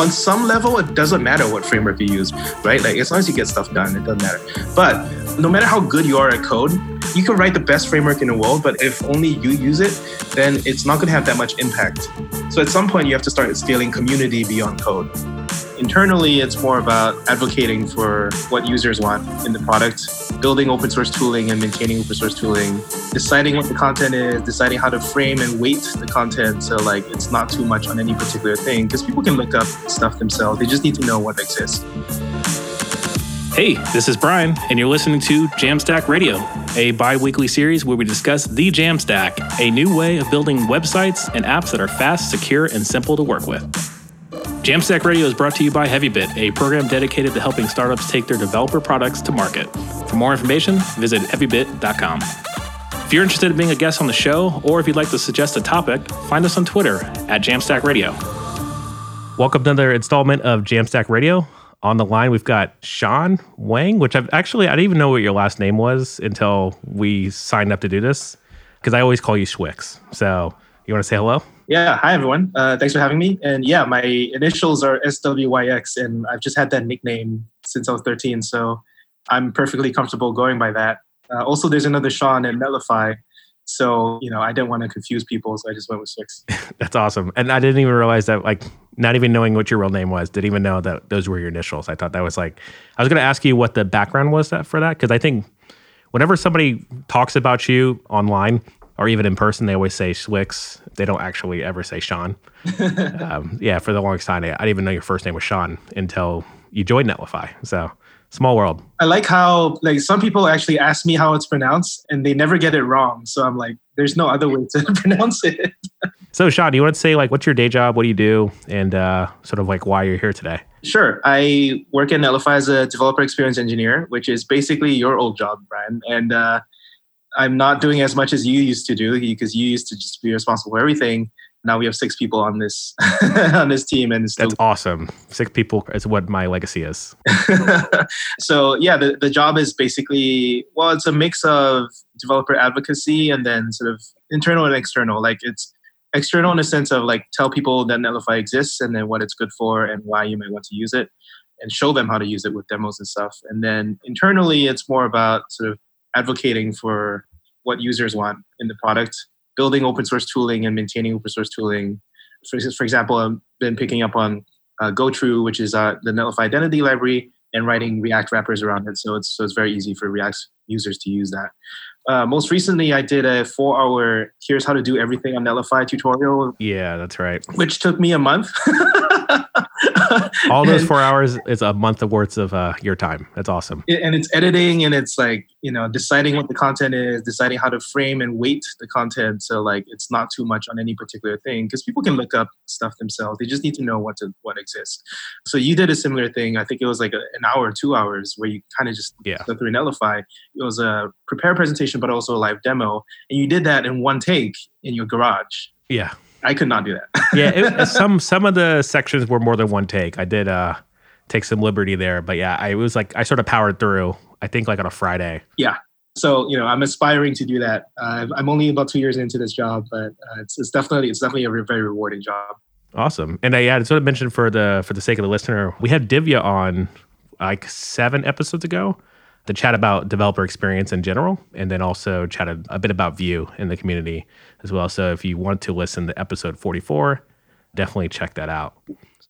on some level, it doesn't matter what framework you use, right? Like as long as you get stuff done, it doesn't matter. But no matter how good you are at code, you can write the best framework in the world, but if only you use it, then it's not going to have that much impact. So at some point, you have to start scaling community beyond code. Internally, it's more about advocating for what users want in the product, building open source tooling and maintaining open source tooling, deciding what the content is, deciding how to frame and weight the content so like it's not too much on any particular thing because people can look up stuff themselves. They just need to know what exists. Hey, this is Brian, and you're listening to Jamstack Radio, a bi weekly series where we discuss the Jamstack, a new way of building websites and apps that are fast, secure, and simple to work with. Jamstack Radio is brought to you by HeavyBit, a program dedicated to helping startups take their developer products to market. For more information, visit heavybit.com. If you're interested in being a guest on the show, or if you'd like to suggest a topic, find us on Twitter at Jamstack Radio. Welcome to another installment of Jamstack Radio. On the line, we've got Sean Wang, which I've actually, I didn't even know what your last name was until we signed up to do this, because I always call you swyx. So you want to say hello? Yeah, hi everyone. Uh, thanks for having me. And yeah, my initials are SWYX, and I've just had that nickname since I was 13, so I'm perfectly comfortable going by that. Uh, also, there's another Sean at Netlify, so you know I didn't want to confuse people, so I just went with swyx. That's awesome. And I didn't even realize that, like, not even knowing what your real name was, didn't even know that those were your initials. I thought that was like, I was going to ask you what the background was that for that because I think whenever somebody talks about you online, or even in person, they always say swyx. They don't actually ever say Sean. um, yeah, for the longest time, I didn't even know your first name was Sean until you joined Netlify. So small world. I like how like some people actually ask me how it's pronounced and they never get it wrong. So I'm like, there's no other way to pronounce it. so Sean, do you want to say like what's your day job? What do you do? And uh, sort of like why you're here today? Sure. I work at Netlify as a developer experience engineer, which is basically your old job, Brian. And uh, I'm not doing as much as you used to do because you used to just be responsible for everything. Now we have six people on this on this team, and that's awesome. Six people is what my legacy is. so yeah, the, the job is basically well, it's a mix of developer advocacy and then sort of internal and external. Like it's external in the sense of like tell people that Netlify exists and then what it's good for and why you might want to use it, and show them how to use it with demos and stuff. And then internally, it's more about sort of advocating for what users want in the product, building open source tooling and maintaining open source tooling. For, for example, I've been picking up on uh, GoTrue, which is uh, the Netlify identity library, and writing React wrappers around it. So it's so it's very easy for React users to use that. Uh, most recently, I did a four-hour "Here's how to do everything on Netlify" tutorial. Yeah, that's right. Which took me a month. All those four hours is a month of worth of uh, your time. That's awesome. And it's editing and it's like, you know, deciding what the content is, deciding how to frame and weight the content. So like it's not too much on any particular thing because people can look up stuff themselves. They just need to know what to what exists. So you did a similar thing. I think it was like a, an hour, two hours where you kind of just yeah. go through Netlify. It was a prepared presentation, but also a live demo. And you did that in one take in your garage. Yeah. I could not do that. yeah, it, some some of the sections were more than one take. I did uh take some liberty there, but yeah, I was like I sort of powered through. I think like on a Friday. Yeah. So you know, I'm aspiring to do that. Uh, I'm only about two years into this job, but uh, it's, it's definitely it's definitely a very rewarding job. Awesome, and I yeah, sort of mentioned for the for the sake of the listener, we had Divya on like seven episodes ago to chat about developer experience in general, and then also chat a, a bit about Vue in the community as well. So if you want to listen to episode 44, definitely check that out.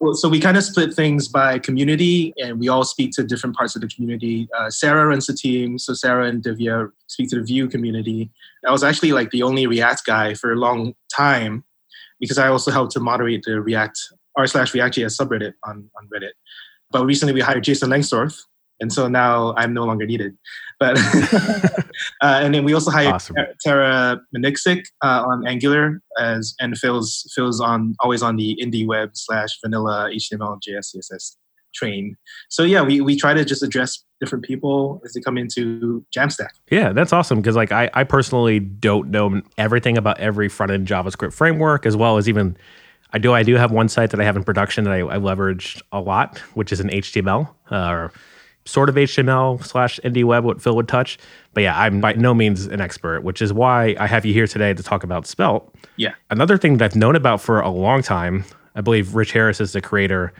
Well, so we kind of split things by community, and we all speak to different parts of the community. Uh, Sarah runs the team, so Sarah and Divya speak to the Vue community. I was actually like the only React guy for a long time because I also helped to moderate the React r slash React.js subreddit on, on Reddit. But recently we hired Jason Lengstorf, and so now I'm no longer needed. But uh, and then we also hired awesome. Tara Manicsic uh, on Angular as and Phil's Phil's on always on the indie web slash vanilla HTML JS CSS train. So yeah, we we try to just address different people as they come into Jamstack. Yeah, that's awesome because like I I personally don't know everything about every front end JavaScript framework as well as even I do I do have one site that I have in production that I, I leveraged a lot, which is an HTML uh, or sort of HTML slash indie web, what Phil would touch. But yeah, I'm by no means an expert, which is why I have you here today to talk about Svelte. Yeah. Another thing that I've known about for a long time, I believe Rich Harris is the creator,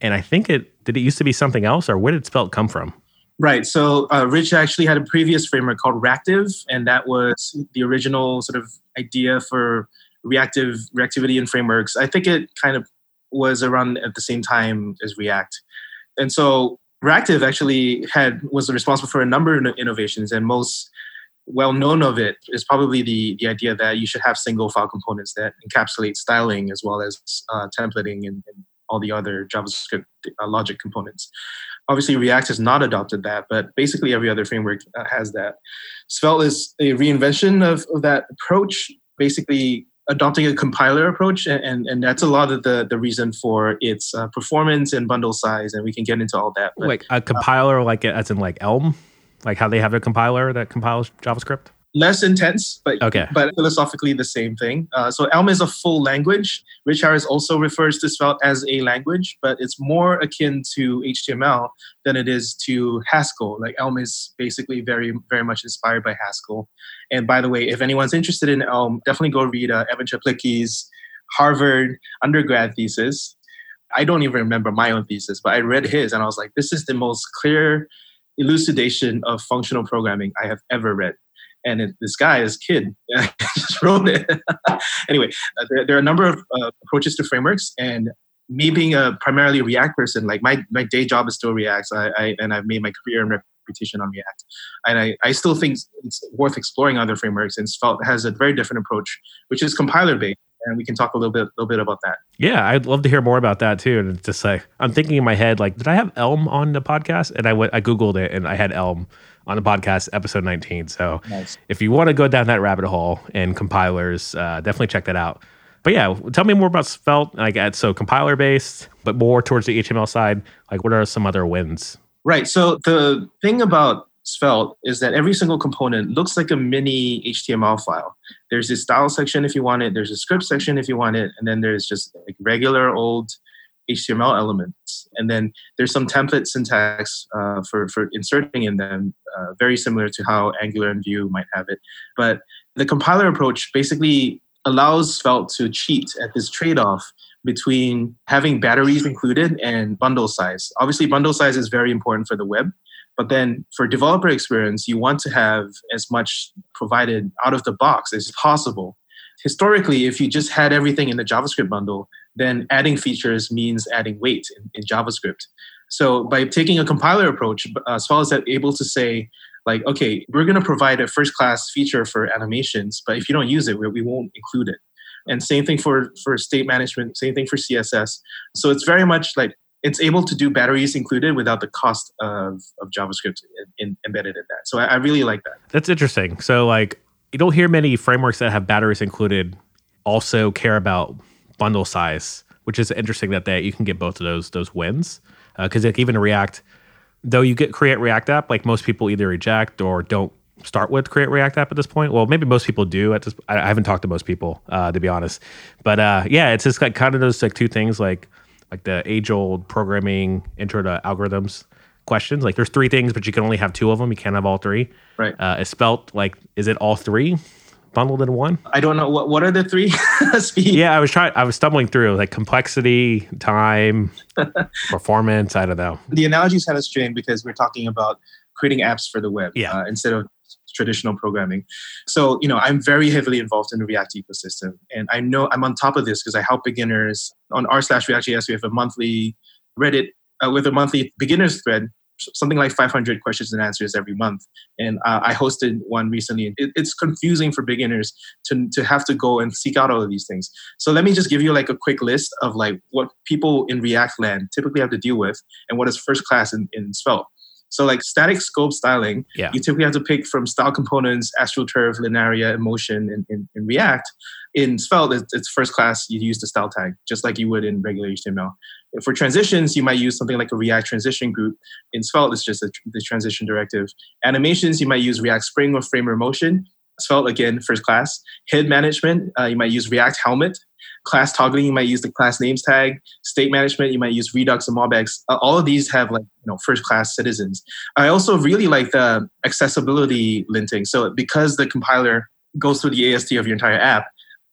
and I think it did it used to be something else, or where did Svelte come from? Right. So uh, Rich actually had a previous framework called Ractive, and that was the original sort of idea for reactive reactivity in frameworks. I think it kind of was around at the same time as React, and so Ractive actually had was responsible for a number of innovations, and most well known of it is probably the the idea that you should have single file components that encapsulate styling as well as uh, templating and, and, all the other JavaScript uh, logic components. Obviously, React has not adopted that, but basically every other framework uh, has that. Svelte is a reinvention of, of that approach, basically adopting a compiler approach, and, and, that's a lot of the, the reason for its uh, performance and bundle size, and we can get into all that. But, like a compiler, uh, like as in like Elm, like how they have a compiler that compiles JavaScript less intense, but okay. but philosophically the same thing. Uh, so Elm is a full language. Rich Harris also refers to Svelte as a language, but it's more akin to HTML than it is to Haskell. Like Elm is basically very very much inspired by Haskell. And by the way, if anyone's interested in Elm, definitely go read uh, Evan Czaplicki's Harvard undergrad thesis. I don't even remember my own thesis, but I read his and I was like, this is the most clear elucidation of functional programming I have ever read and it, this guy, this kid, just wrote it. anyway, uh, there, there, are a number of uh, approaches to frameworks, and me being a primarily React person, like my, my day job is still React, I, I, and I've made my career and reputation on React. And I, I still think it's worth exploring other frameworks, and Svelte has a very different approach, which is compiler based. And we can talk a little bit, little bit about that. Yeah, I'd love to hear more about that too. And just like I'm thinking in my head, like, did I have Elm on the podcast? And I went, I googled it, and I had Elm on the podcast, episode 19. So nice. if you want to go down that rabbit hole in compilers, uh, definitely check that out. But yeah, tell me more about Svelte. Like, so compiler based, but more towards the HTML side. Like, what are some other wins? Right. So the thing about Svelte is that every single component looks like a mini HTML file. There's a style section if you want it, there's a script section if you want it, and then there's just like regular old HTML elements. And then there's some template syntax uh, for, for inserting in them, uh, very similar to how Angular and Vue might have it. But the compiler approach basically allows Svelte to cheat at this trade off between having batteries included and bundle size. Obviously, bundle size is very important for the web. But then for developer experience, you want to have as much provided out of the box as possible. Historically, if you just had everything in the JavaScript bundle, then adding features means adding weight in, in JavaScript. So by taking a compiler approach, uh, Svelte is able to say, like, okay, we're going to provide a first class feature for animations, but if you don't use it, we, we won't include it. And same thing for, for state management, same thing for CSS. So it's very much like it's able to do batteries included without the cost of, of JavaScript in, in, embedded in that. So I, I really like that. That's interesting. So like you don't hear many frameworks that have batteries included also care about bundle size, which is interesting that they you can get both of those those wins because uh, like even React, though you get create React app, like most people either reject or don't start with create React app at this point. Well, maybe most people do at this. I, I haven't talked to most people uh, to be honest, but uh, yeah, it's just like kind of those like two things like like the age old programming intro to algorithms questions. Like there's three things, but you can only have two of them. You can't have all three. Right. Uh, it's Svelte like is it all three? Bundled in one? I don't know what what are the three speed. Yeah, I was trying. I was stumbling through like complexity, time, performance. I don't know. The analogy is kind of strange because we're talking about creating apps for the web yeah. uh, instead of traditional programming. So you know, I'm very heavily involved in the React ecosystem, and I know I'm on top of this because I help beginners on r slash React.js. We have a monthly Reddit uh, with a monthly beginners thread something like 500 questions and answers every month. And uh, I hosted one recently. It, it's confusing for beginners to, to have to go and seek out all of these things. So let me just give you like a quick list of like what people in React land typically have to deal with and what is first class in, in Svelte. So like static scope styling, yeah. you typically have to pick from style components, AstroTurf, Linaria, Emotion and, in, in React. In Svelte, it's first class, you use the style tag, just like you would in regular HTML. For transitions, you might use something like a React transition group. In Svelte, it's just a, the transition directive. Animations, you might use React Spring or Framer Motion. Svelte, again, first class. Head management, uh, you might use React Helmet class toggling, you might use the class names tag. State management, you might use Redux and MobX. Uh, all of these have like you know first class citizens. I also really like the accessibility linting. So because the compiler goes through the AST of your entire app,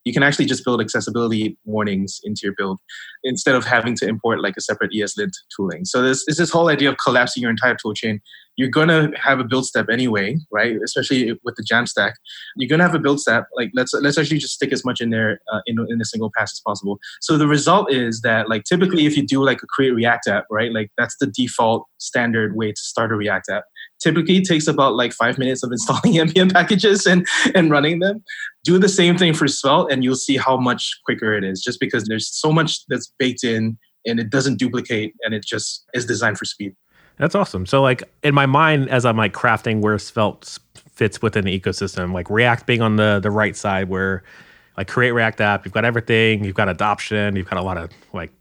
you can actually just build accessibility warnings into your build instead of having to import like a separate ESLint tooling. So this is this whole idea of collapsing your entire toolchain. You're gonna have a build step anyway, right? Especially with the Jamstack, you're gonna have a build step. Like let's let's actually just stick as much in there uh, in in a single pass as possible. So the result is that like typically if you do like a create React app, right? Like that's the default standard way to start a React app typically takes about like five minutes of installing npm packages and and running them. Do the same thing for svelte and you'll see how much quicker it is just because there's so much that's baked in and it doesn't duplicate and it just is designed for speed. That's awesome. So like in my mind as i'm like crafting where svelte fits within the ecosystem like react being on the the right side where like create react app you've got everything you've got adoption you've got a lot of like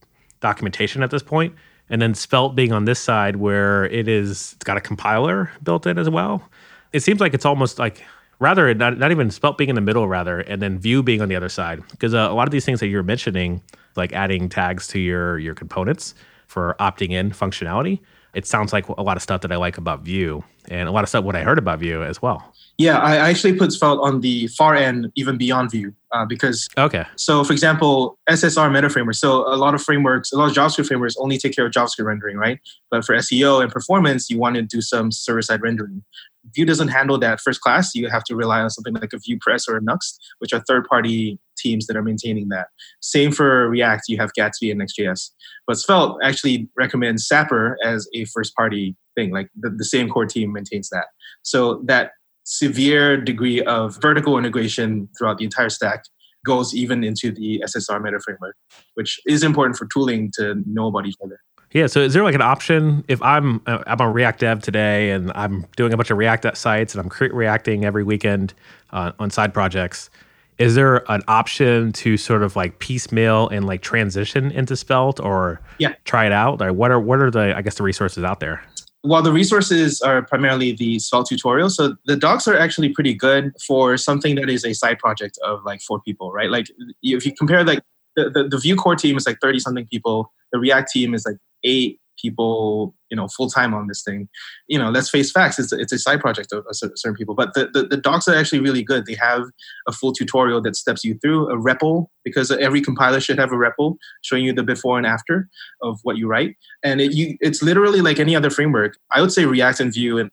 documentation at this point and then Svelte being on this side where it is it's got a compiler built in as well. It seems like it's almost like rather not, not even Svelte being in the middle rather and then Vue being on the other side because uh, a lot of these things that you're mentioning like adding tags to your your components for opting in functionality it sounds like a lot of stuff that I like about Vue and a lot of stuff what I heard about Vue as well. Yeah, I actually put Svelte on the far end, even beyond Vue, uh, because okay. So, for example, SSR meta framework. So, a lot of frameworks, a lot of JavaScript frameworks only take care of JavaScript rendering, right? But for SEO and performance, you want to do some server side rendering. Vue doesn't handle that first class. You have to rely on something like a VuePress or a Nuxt, which are third party teams that are maintaining that. Same for React, you have Gatsby and Next.js. But Svelte actually recommends Sapper as a first party thing, like the, the same core team maintains that. So that severe degree of vertical integration throughout the entire stack goes even into the SSR meta framework, which is important for tooling to know about each other. Yeah. So is there like an option if I'm uh, I'm a React dev today and I'm doing a bunch of React sites and I'm cre- reacting every weekend uh, on side projects? Is there an option to sort of like piecemeal and like transition into Svelte or yeah. try it out? Like what are what are the I guess the resources out there? Well, the resources are primarily the Svelte tutorial. So the docs are actually pretty good for something that is a side project of like four people, right? Like if you compare like the, the, the Vue core team is like 30 something people, the React team is like eight people you know full time on this thing. You know let's face facts it's it's a side project of, certain people but the, the, the docs are actually really good. They have a full tutorial that steps you through a REPL because every compiler should have a REPL showing you the before and after of what you write. And it, you, it's literally like any other framework. I would say react and vue and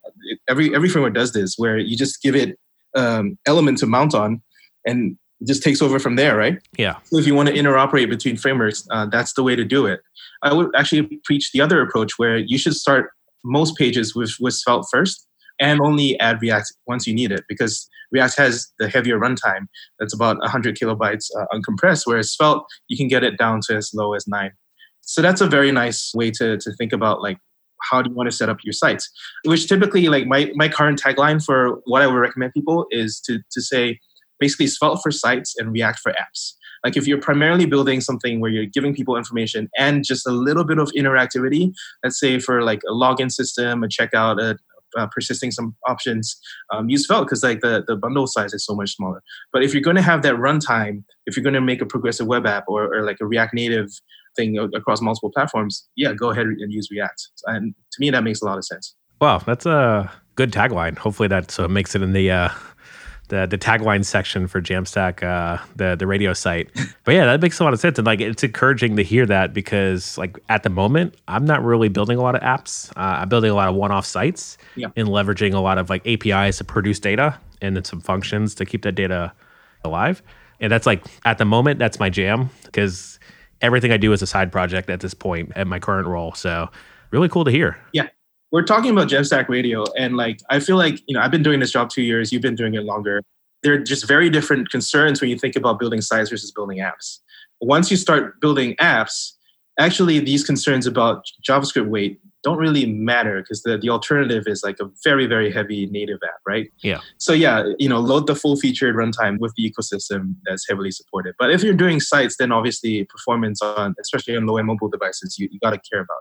every every framework does this where you just give it um, element to mount on and just takes over from there, right? Yeah. So if you want to interoperate between frameworks, uh, that's the way to do it. I would actually preach the other approach where you should start most pages with, with Svelte first and only add React once you need it because React has the heavier runtime that's about 100 kilobytes uh, uncompressed, whereas Svelte, you can get it down to as low as nine. So that's a very nice way to, to think about like how do you want to set up your sites which typically like my, my current tagline for what i would recommend people is to, to say basically svelte for sites and react for apps like if you're primarily building something where you're giving people information and just a little bit of interactivity, let's say for like a login system, a checkout, a, uh, persisting some options, um, use Svelte because like the, the bundle size is so much smaller. But if you're going to have that runtime, if you're going to make a progressive web app or, or like a React Native thing across multiple platforms, yeah, go ahead and use React. And to me, that makes a lot of sense. Wow, that's a good tagline. Hopefully that so makes it in the uh, the the tagline section for Jamstack, uh, the the radio site. But yeah, that makes a lot of sense, and like it's encouraging to hear that because like at the moment, I'm not really building a lot of apps. Uh, I'm building a lot of one-off sites yeah. and leveraging a lot of like APIs to produce data and then some functions to keep that data alive. And that's like at the moment, that's my jam because everything I do is a side project at this point at my current role. So really cool to hear. Yeah, we're talking about Jamstack Radio, and like I feel like you know I've been doing this job two years. You've been doing it longer. They're just very different concerns when you think about building sites versus building apps. Once you start building apps, actually these concerns about JavaScript weight don't really matter because the, the alternative is like a very very heavy native app right yeah so yeah you know load the full featured runtime with the ecosystem that's heavily supported but if you're doing sites then obviously performance on especially on low end mobile devices you, you got to care about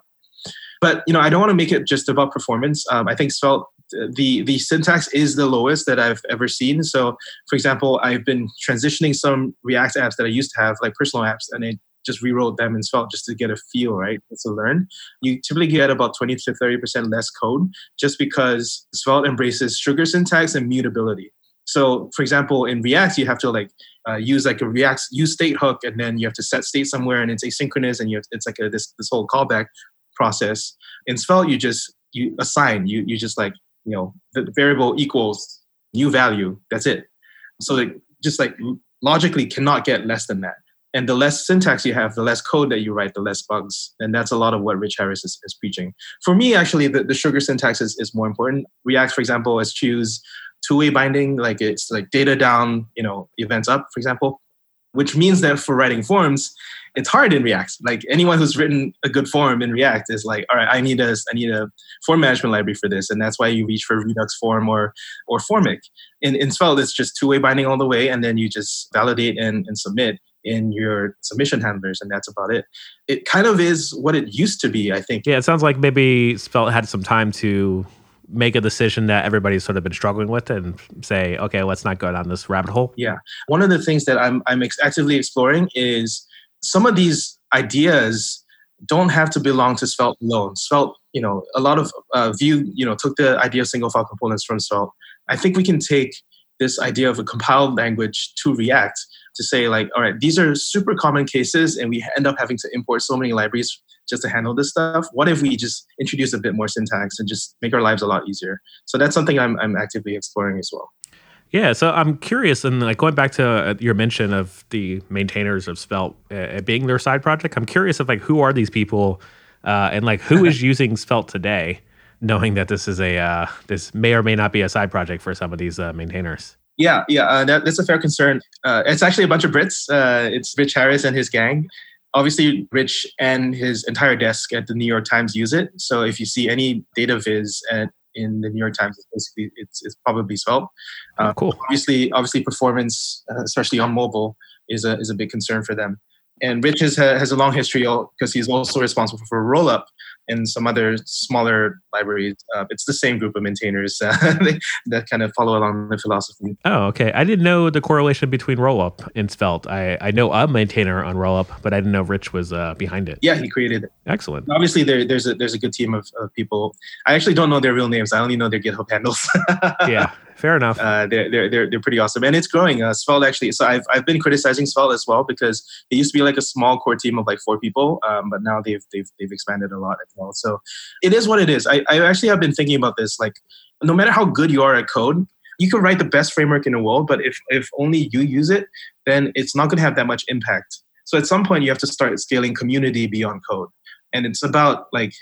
but you know, I don't want to make it just about performance. Um, I think Svelte the the syntax is the lowest that I've ever seen. So, for example, I've been transitioning some React apps that I used to have, like personal apps, and I just rewrote them in Svelte just to get a feel, right? To learn. You typically get about 20 to 30% less code just because Svelte embraces sugar syntax and mutability. So, for example, in React, you have to like uh, use like a React use state hook, and then you have to set state somewhere, and it's asynchronous, and you have, it's like a, this this whole callback process. In Svelte, you just you assign you you just like you know the variable equals new value. That's it. So like just like logically cannot get less than that. And the less syntax you have, the less code that you write, the less bugs. And that's a lot of what Rich Harris is, is preaching. For me, actually, the, the sugar syntax is, is more important. React, for example, eschews two-way binding, like it's like data down, you know, events up, for example, which means that for writing forms, it's hard in React. Like anyone who's written a good form in React is like, all right, I need a I need a form management library for this, and that's why you reach for Redux form or or Formik. In in Svelte, it's just two way binding all the way, and then you just validate and, and submit in your submission handlers, and that's about it. It kind of is what it used to be, I think. Yeah, it sounds like maybe Svelte had some time to make a decision that everybody's sort of been struggling with and say, okay, let's not go down this rabbit hole? Yeah. One of the things that I'm, I'm actively exploring is some of these ideas don't have to belong to Svelte alone. Svelte, you know, a lot of uh, Vue, you know, took the idea of single file components from Svelte. I think we can take this idea of a compiled language to React to say like, all right, these are super common cases, and we end up having to import so many libraries just to handle this stuff. What if we just introduce a bit more syntax and just make our lives a lot easier? So that's something I'm I'm actively exploring as well. Yeah, so I'm curious, and like going back to uh, your mention of the maintainers of Svelte uh, being their side project, I'm curious of like who are these people, uh, and like who is using Svelte today, knowing that this is a uh, this may or may not be a side project for some of these uh, maintainers. Yeah, yeah, uh, that, that's a fair concern. it's actually a bunch of Brits. it's Rich Harris and his gang. Obviously, Rich and his entire desk at the New York Times use it. So if you see any data viz at in the New York Times is basically it's, it's probably Svelte. Uh, cool. Obviously, obviously, performance, uh, especially on mobile, is a is a big concern for them. And Rich has, has a long history because he's also responsible for Rollup and some other smaller libraries. Uh, it's the same group of maintainers uh, that kind of follow along the philosophy. Oh, okay. I didn't know the correlation between Rollup and Svelte. I, I know a maintainer on Rollup, but I didn't know Rich was uh, behind it. Yeah, he created it. Excellent. Obviously, there, there's a there's a good team of, of people. I actually don't know their real names. I only know their GitHub handles. yeah, fair enough. Uh, they're, they're, they're, they're pretty awesome. And it's growing. Uh, Svelte actually, so I've, I've been criticizing Svelte as well because it used to be like a small core team of like four people, um, but now they've, they've, they've expanded a lot as well. So it is what it is. I, I actually have been thinking about this. Like, no matter how good you are at code, you can write the best framework in the world, but if, if only you use it, then it's not going to have that much impact. So at some point, you have to start scaling community beyond code. And it's about like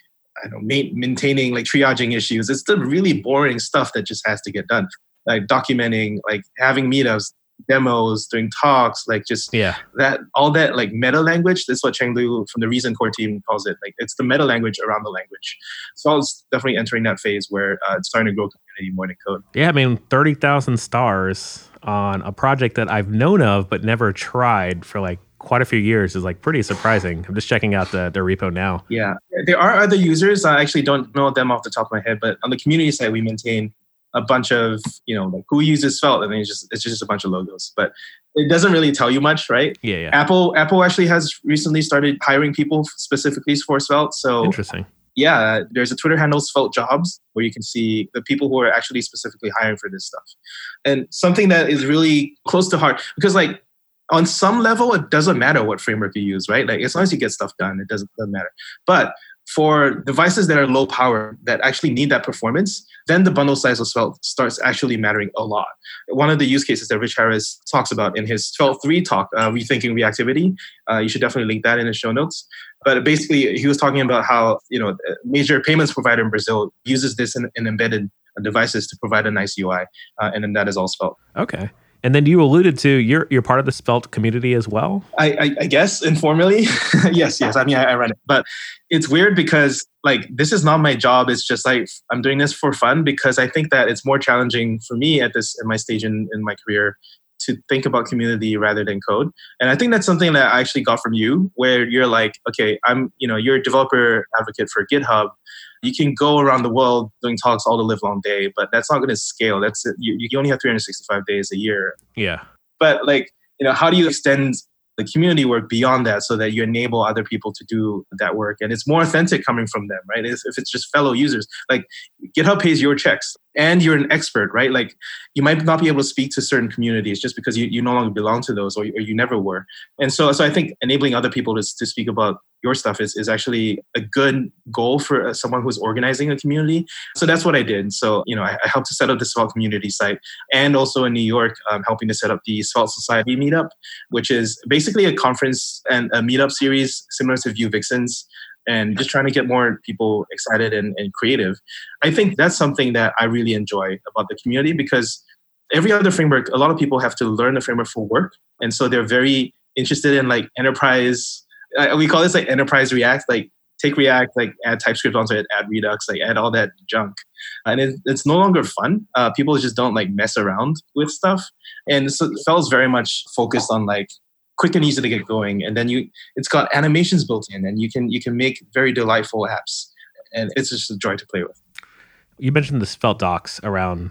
I don't know, maintaining like triaging issues. It's the really boring stuff that just has to get done. Like documenting, like having meetups, demos, doing talks, like just yeah, that all that like meta language. That's what Cheng Lou from the Reason core team calls it. Like it's the meta language around the language. So it's definitely entering that phase where uh, it's starting to grow community more than code. Yeah, I mean, thirty thousand stars on a project that I've known of but never tried for like quite a few years is like pretty surprising. I'm just checking out the, the repo now. Yeah, there are other users. I actually don't know them off the top of my head, but on the community side, we maintain a bunch of you know like who uses Svelte, and it's just it's just a bunch of logos, but it doesn't really tell you much, right? Yeah, yeah. Apple Apple actually has recently started hiring people specifically for Svelte. So interesting. Yeah, there's a Twitter handle Svelte Jobs where you can see the people who are actually specifically hiring for this stuff, and something that is really close to heart because like on some level, it doesn't matter what framework you use, right? Like as long as you get stuff done, it doesn't, doesn't matter. But for devices that are low power that actually need that performance, then the bundle size of Svelte starts actually mattering a lot. One of the use cases that Rich Harris talks about in his Svelte 3 talk, uh, Rethinking Reactivity, uh, you should definitely link that in the show notes. But basically, he was talking about how you know major payments provider in Brazil uses this in, in embedded devices to provide a nice UI, uh, and then that is all Svelte. Okay. And then you alluded to you're you're part of the Svelte community as well. I, I, I guess informally, yes, yes. I mean, I, I read it, but it's weird because like this is not my job. It's just like I'm doing this for fun because I think that it's more challenging for me at this at my stage in, in my career to think about community rather than code. And I think that's something that I actually got from you, where you're like, okay, I'm, you know, you're a developer advocate for GitHub you can go around the world doing talks all the live long day, but that's not going to scale. That's you, you only have 365 days a year. Yeah. But like, you know, how do you extend the community work beyond that so that you enable other people to do that work and it's more authentic coming from them right if it's just fellow users like github pays your checks and you're an expert, right? Like you might not be able to speak to certain communities just because you, you no longer belong to those or, or you never were. And so, so I think enabling other people to, to speak about your stuff is, is actually a good goal for uh, someone who's organizing a community. So that's what I did. So, you know, I, I helped to set up the Svelte community site and also in New York, um, helping to set up the Svelte Society meetup, which is basically a conference and a meetup series similar to Vue Vixens and just trying to get more people excited and, and creative. I think that's something that I really enjoy about the community because every other framework, a lot of people have to learn the framework for work. And so they're very interested in like enterprise, we call this like enterprise React, like take React, like add TypeScript onto it, add Redux, like add all that junk. And it, it's no longer fun. Uh, people just don't like mess around with stuff. And so Svelte very much focused on like quick and easy to get going. And then you it's got animations built in and you can you can make very delightful apps. And it's just a joy to play with. You mentioned the svelte docs around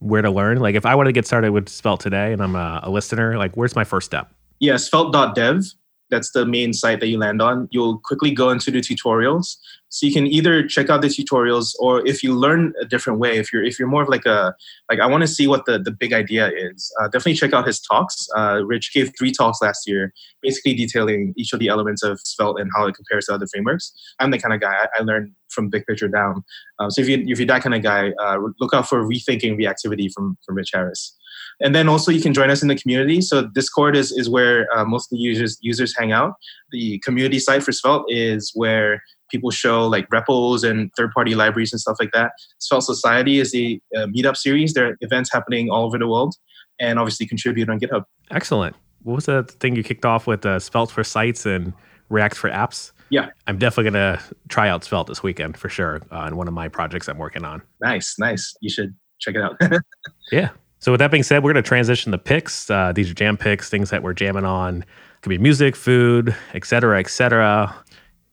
where to learn. Like if i want to get started with svelte today and i'm a, a listener like where's my first step? Yeah svelte.dev that's the main site that you land on. You'll quickly go into the tutorials. So you can either check out the tutorials or if you learn a different way, if you're if you're more of like a like I want to see what the, the big idea is, uh, definitely check out his talks. Uh, Rich gave three talks last year, basically detailing each of the elements of Svelte and how it compares to other frameworks. I'm the kind of guy I, I learned from big picture down. Um, so if you if you're that kind of guy, uh, look out for rethinking reactivity from from Rich Harris. And then also you can join us in the community. So Discord is, is where uh, most of the users users hang out. The community site for Svelte is where people show like repos and third-party libraries and stuff like that. Svelte Society is the uh, meetup series. There are events happening all over the world and obviously contribute on GitHub. Excellent. What was the thing you kicked off with uh, Svelte for sites and React for apps? Yeah. I'm definitely going to try out Svelte this weekend for sure uh, in one of my projects I'm working on. Nice, nice. You should check it out. yeah. So with that being said, we're going to transition to picks. Uh, these are jam picks, things that we're jamming on. It could be music, food, etc., etc.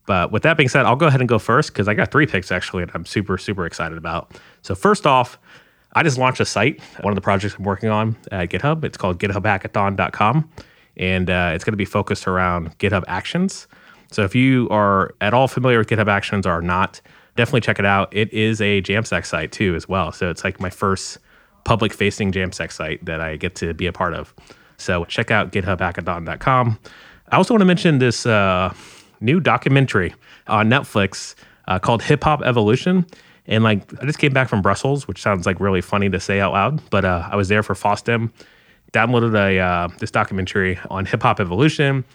But with that being said, I'll go ahead and go first because I got three picks actually, and I'm super super excited about. So first off, I just launched a site, one of the projects I'm working on at GitHub. It's called GitHubHackathon.com, and uh, it's going to be focused around GitHub Actions. So if you are at all familiar with GitHub Actions or not, definitely check it out. It is a Jamstack site too, as well. So it's like my first public facing Jamstack site that I get to be a part of. So check out githubhackathon.com. I also want to mention this uh, new documentary on Netflix uh, called Hip Hop Evolution. And like, I just came back from Brussels, which sounds like really funny to say out loud, but uh, I was there for FOSDEM, downloaded a uh, this documentary on hip hop evolution,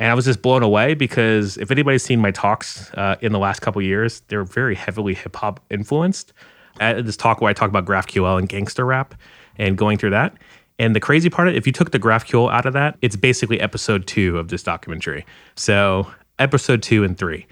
and I was just blown away because if anybody's seen my talks uh, in the last couple years, they're very heavily hip hop influenced this talk where I talk about GraphQL and gangster rap and going through that. And the crazy part, if you took the GraphQL out of that, it's basically episode two of this documentary. So episode two and three.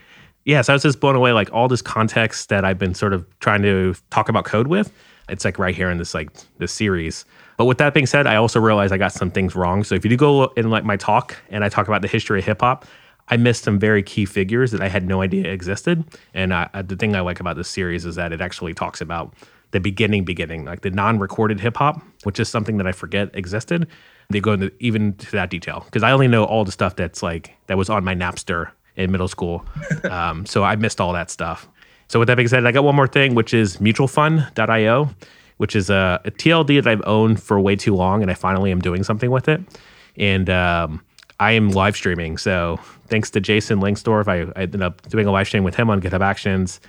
Yeah, so I was just blown away, like all this context that I've been sort of trying to talk about code with. It's like right here in this like this series. But with that being said, I also realized I got some things wrong. So if you do go in like my talk and I talk about the history of hip hop, I missed some very key figures that I had no idea existed. And I, the thing I like about this series is that it actually talks about the beginning, beginning, like the non-recorded hip hop, which is something that I forget existed. They go into even to that detail because I only know all the stuff that's like that was on my Napster in middle school. um, so I missed all that stuff. So with that being said, I got one more thing, which is mutualfund.io, which is a, a TLD that I've owned for way too long, and I finally am doing something with it. And um, I am live streaming. So thanks to Jason Lengstorf, I, I ended up doing a live stream with him on GitHub Actions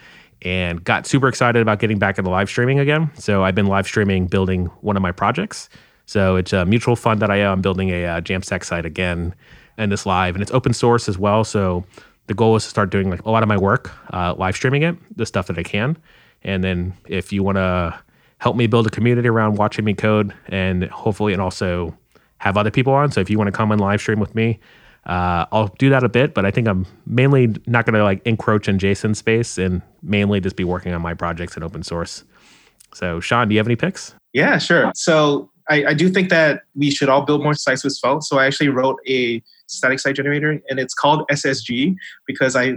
and got super excited about getting back into live streaming again. So I've been live streaming building one of my projects. So it's uh, mutualfund.io. I'm building a uh, Jamstack site again and this live, and it's open source as well. So the goal is to start doing like a lot of my work, uh, live streaming it, the stuff that I can. And then if you want to help me build a community around watching me code and hopefully, and also have other people on. So if you want to come and live stream with me, uh, I'll do that a bit, but I think I'm mainly not going to like encroach in Jason's space and mainly just be working on my projects and open source. So, Sean, do you have any picks? Yeah, sure. So, I, I do think that we should all build more sites with Svelte. So, I actually wrote a static site generator, and it's called SSG because I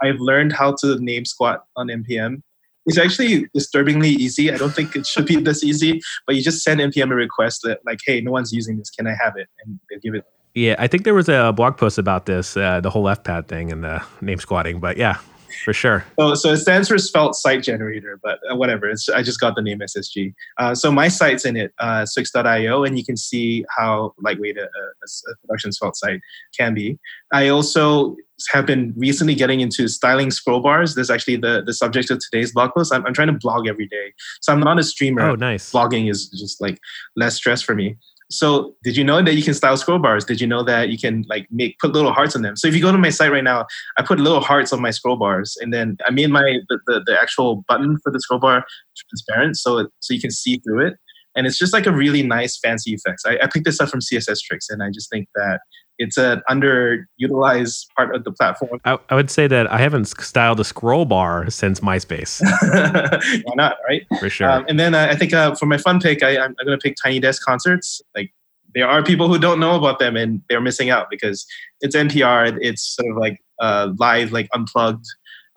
I've learned how to name squat on npm it's actually disturbingly easy. I don't think it should be this easy, but you just send npm a request that like, hey, no one's using this. Can I have it? And they give it. Yeah, I think there was a blog post about this, uh, the whole left-pad thing and the name squatting. But yeah, for sure. So, so it stands for Svelte Site Generator, but uh, whatever. It's, I just got the name SSG. Uh, so my site's in it, uh, swyx.io, and you can see how lightweight a, a, a production Svelte site can be. I also have been recently getting into styling scroll bars. This is actually the, the subject of today's blog post. I'm, I'm trying to blog every day. So I'm not a streamer. Oh, nice. Blogging is just like less stress for me. So did you know that you can style scroll bars? Did you know that you can like make put little hearts on them? So if you go to my site right now, I put little hearts on my scroll bars, and then I made my the, the, the actual button for the scroll bar transparent, so it, so you can see through it, and it's just like a really nice fancy effects. I, I picked this up from CSS Tricks, and I just think that it's an underutilized part of the platform. I, I, would say that I haven't styled a scroll bar since MySpace. Why not, right? For sure. Um, and then uh, I think uh, for my fun pick, I, am going to pick Tiny Desk concerts. Like there are people who don't know about them and they're missing out because it's NPR. It's sort of like uh, live, like unplugged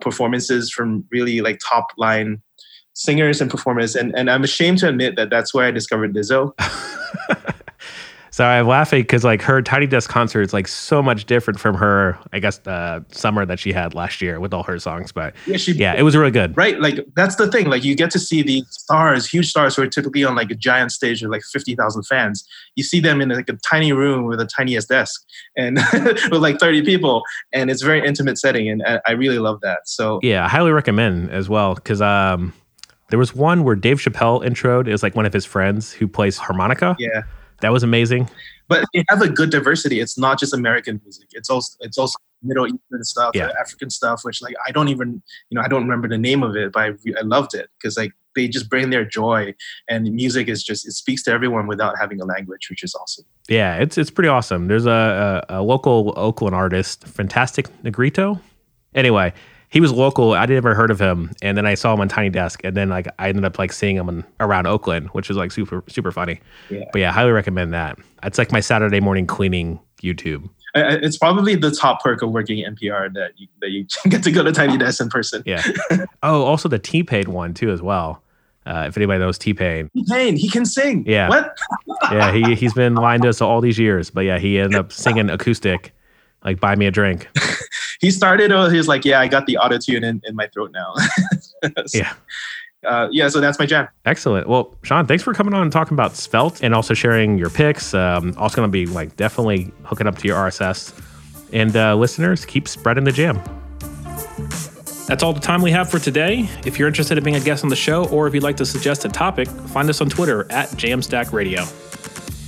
performances from really like top line singers and performers. And, and I'm ashamed to admit that that's where I discovered Lizzo. So I'm laughing because like her Tiny Desk concert is like so much different from her, I guess, the summer that she had last year with all her songs. But yeah, she, yeah, it was really good. Right, like that's the thing. Like you get to see these stars, huge stars, who are typically on like a giant stage with like fifty thousand fans. You see them in like a tiny room with a tiniest desk and with like thirty people, and it's very intimate setting, and I really love that. So yeah, I highly recommend as well because um, there was one where Dave Chappelle introed. It was like one of his friends who plays harmonica. Yeah that was amazing. But it has a good diversity. It's not just American music. It's also it's also Middle Eastern stuff, yeah. Uh, African stuff, which like I don't even you know I don't remember the name of it, but I, I loved it because like they just bring their joy and music is just it speaks to everyone without having a language, which is awesome. Yeah, it's it's pretty awesome. There's a, a, a local Oakland artist, Fantastic Negrito. Anyway, he was local. I'd never heard of him, and then I saw him on Tiny Desk, and then like I ended up like seeing him in, around Oakland, which was like super super funny. Yeah. But yeah, highly recommend that. It's like my Saturday morning cleaning YouTube. It's probably the top perk of working at NPR that you, that you get to go to Tiny Desk in person. Yeah. oh, also the T Pain one too as well. Uh, if anybody knows T Pain, T Pain, he can sing. Yeah. What? yeah, he he's been lying to us all these years, but yeah, he ended up singing acoustic, like "Buy Me a Drink." He started. Uh, he was like, "Yeah, I got the auto tune in, in my throat now." so, yeah. Uh, yeah, so that's my jam. Excellent. Well, Sean, thanks for coming on and talking about Svelte and also sharing your picks. Um, also going to be like definitely hooking up to your RSS. And uh, listeners, keep spreading the jam. That's all the time we have for today. If you're interested in being a guest on the show, or if you'd like to suggest a topic, find us on Twitter at Jamstack Radio.